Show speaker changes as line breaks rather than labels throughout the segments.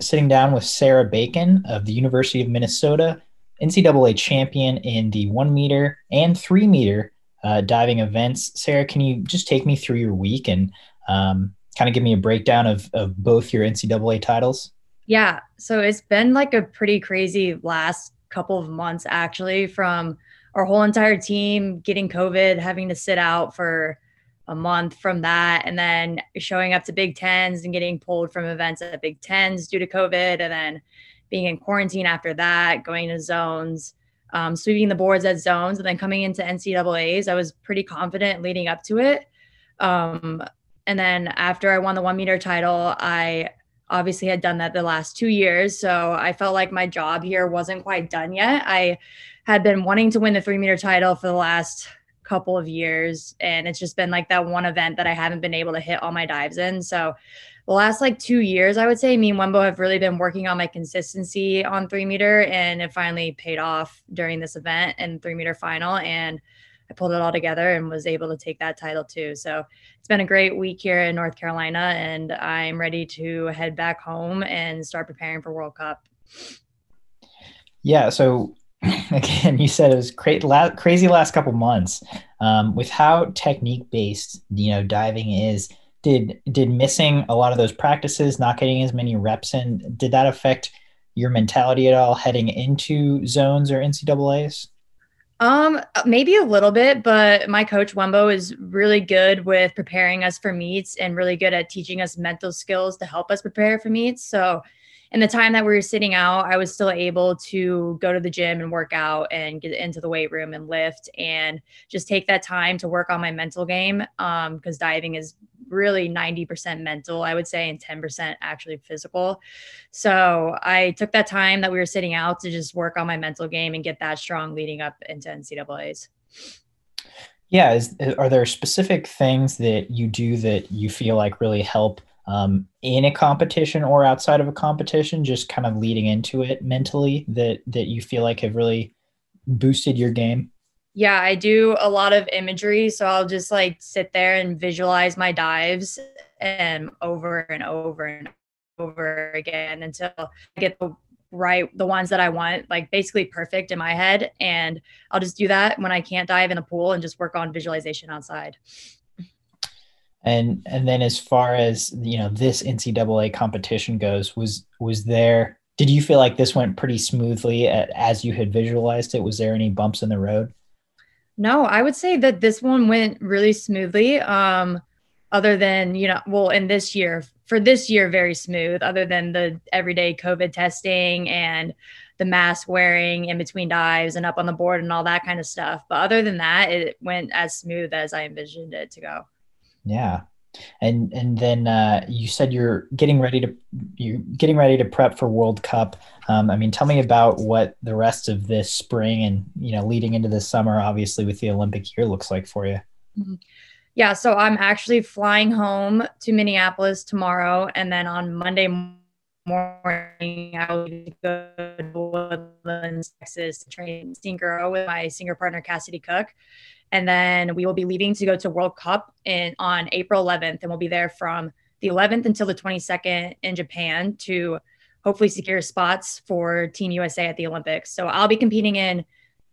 sitting down with Sarah Bacon of the University of Minnesota, NCAA champion in the one meter and three meter uh, diving events. Sarah, can you just take me through your week and um, kind of give me a breakdown of, of both your NCAA titles?
Yeah. So it's been like a pretty crazy last couple of months, actually, from our whole entire team getting COVID, having to sit out for a month from that, and then showing up to Big Tens and getting pulled from events at Big Tens due to COVID, and then being in quarantine after that, going to zones, um, sweeping the boards at zones, and then coming into NCAA's. I was pretty confident leading up to it. Um, and then after I won the one meter title, I obviously had done that the last two years. So I felt like my job here wasn't quite done yet. I had been wanting to win the three meter title for the last couple of years. And it's just been like that one event that I haven't been able to hit all my dives in. So the last like two years, I would say me and Wenbo have really been working on my consistency on three meter and it finally paid off during this event and three meter final. And I pulled it all together and was able to take that title too. So it's been a great week here in North Carolina, and I'm ready to head back home and start preparing for World Cup.
Yeah. So again, you said it was cra- la- crazy last couple months. Um, with how technique based, you know, diving is, did did missing a lot of those practices, not getting as many reps in, did that affect your mentality at all heading into zones or NCAA's?
Um, maybe a little bit, but my coach Wenbo is really good with preparing us for meets and really good at teaching us mental skills to help us prepare for meets. So in the time that we were sitting out, I was still able to go to the gym and work out and get into the weight room and lift and just take that time to work on my mental game. Um, because diving is really 90% mental, I would say, and 10% actually physical. So I took that time that we were sitting out to just work on my mental game and get that strong leading up into NCAA's.
Yeah. Is, are there specific things that you do that you feel like really help um, in a competition or outside of a competition, just kind of leading into it mentally that that you feel like have really boosted your game?
Yeah, I do a lot of imagery, so I'll just like sit there and visualize my dives and over and over and over again until I get the right the ones that I want, like basically perfect in my head. And I'll just do that when I can't dive in a pool and just work on visualization outside.
And and then as far as you know, this NCAA competition goes, was was there? Did you feel like this went pretty smoothly as you had visualized it? Was there any bumps in the road?
No, I would say that this one went really smoothly. Um, other than you know, well, in this year for this year, very smooth. Other than the everyday COVID testing and the mask wearing in between dives and up on the board and all that kind of stuff. But other than that, it went as smooth as I envisioned it to go.
Yeah. And and then uh, you said you're getting ready to you're getting ready to prep for World Cup. Um, I mean, tell me about what the rest of this spring and you know leading into the summer, obviously with the Olympic year, looks like for you.
Mm-hmm. Yeah, so I'm actually flying home to Minneapolis tomorrow, and then on Monday morning I will go to Texas, to train synchro with my synchro partner Cassidy Cook. And then we will be leaving to go to World Cup in on April 11th, and we'll be there from the 11th until the 22nd in Japan to hopefully secure spots for Team USA at the Olympics. So I'll be competing in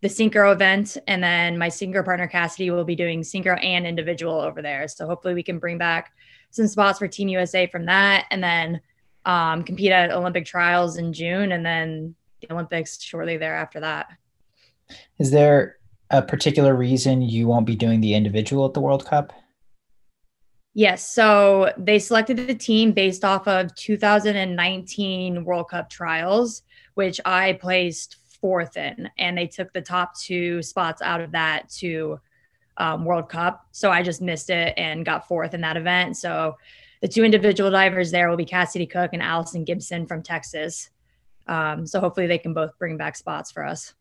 the synchro event, and then my synchro partner Cassidy will be doing synchro and individual over there. So hopefully we can bring back some spots for Team USA from that, and then um, compete at Olympic trials in June, and then the Olympics shortly thereafter that.
Is there a particular reason you won't be doing the individual at the World Cup?
Yes. So they selected the team based off of 2019 World Cup trials, which I placed fourth in, and they took the top two spots out of that to um, World Cup. So I just missed it and got fourth in that event. So the two individual divers there will be Cassidy Cook and Allison Gibson from Texas. Um, so hopefully they can both bring back spots for us.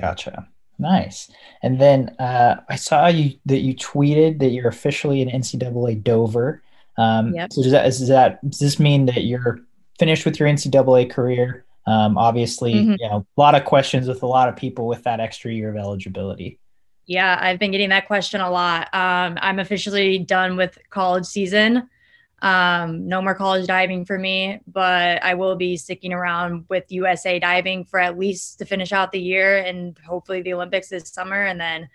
Gotcha. Nice. And then uh, I saw you that you tweeted that you're officially an NCAA Dover. Um, yep. So does that, is that does this mean that you're finished with your NCAA career? Um, obviously, mm-hmm. you know, a lot of questions with a lot of people with that extra year of eligibility.
Yeah, I've been getting that question a lot. Um, I'm officially done with college season. Um, no more college diving for me, but I will be sticking around with USA diving for at least to finish out the year and hopefully the Olympics this summer and then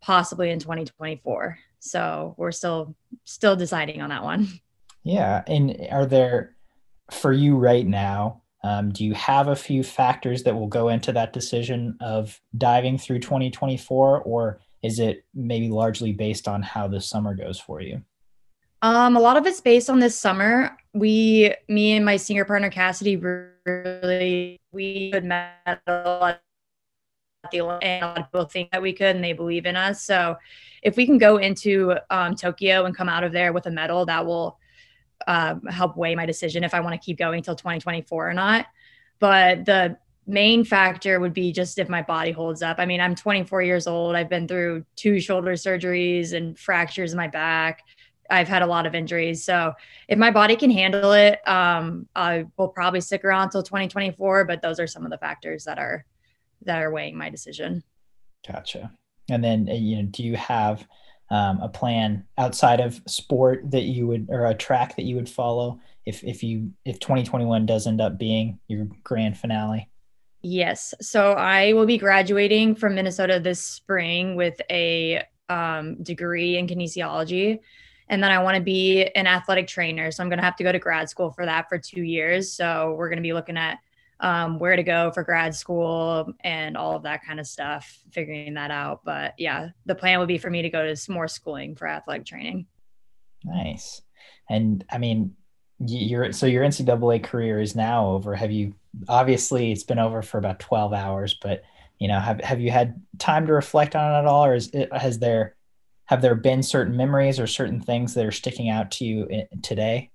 possibly in 2024. So we're still still deciding on that one.
Yeah. And are there for you right now, um, do you have a few factors that will go into that decision of diving through 2024, or is it maybe largely based on how the summer goes for you?
Um, a lot of it's based on this summer. We, me and my senior partner Cassidy, really we could medal at the and a lot of people think that we could, and they believe in us. So, if we can go into um, Tokyo and come out of there with a medal, that will uh, help weigh my decision if I want to keep going till 2024 or not. But the main factor would be just if my body holds up. I mean, I'm 24 years old. I've been through two shoulder surgeries and fractures in my back. I've had a lot of injuries. So if my body can handle it, um, I will probably stick around until 2024. But those are some of the factors that are that are weighing my decision.
Gotcha. And then uh, you know, do you have um, a plan outside of sport that you would or a track that you would follow if if you if 2021 does end up being your grand finale?
Yes. So I will be graduating from Minnesota this spring with a um, degree in kinesiology. And then I want to be an athletic trainer. So I'm going to have to go to grad school for that for two years. So we're going to be looking at um, where to go for grad school and all of that kind of stuff, figuring that out. But yeah, the plan would be for me to go to some more schooling for athletic training.
Nice. And I mean, your so your NCAA career is now over. Have you obviously it's been over for about 12 hours, but you know, have have you had time to reflect on it at all, or is it, has there have there been certain memories or certain things that are sticking out to you in, today?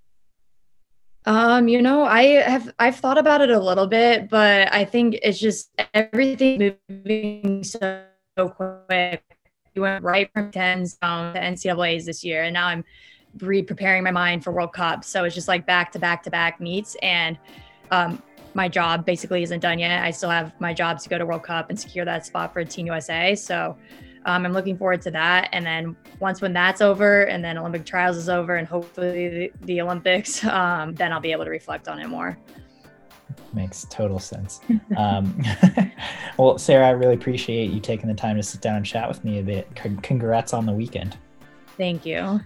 Um, you know, I have I've thought about it a little bit, but I think it's just everything moving so quick. We went right from tens down to NCAA's this year, and now I'm re-preparing my mind for World Cup. So it's just like back to back to back meets, and um, my job basically isn't done yet. I still have my jobs to go to World Cup and secure that spot for Team USA. So um, I'm looking forward to that. And then once when that's over, and then Olympic trials is over, and hopefully the, the Olympics, um, then I'll be able to reflect on it more.
Makes total sense. um, well, Sarah, I really appreciate you taking the time to sit down and chat with me a bit. C- congrats on the weekend.
Thank you.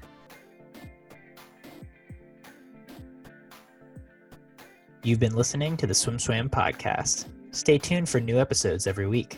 You've been listening to the SwimSwam podcast. Stay tuned for new episodes every week.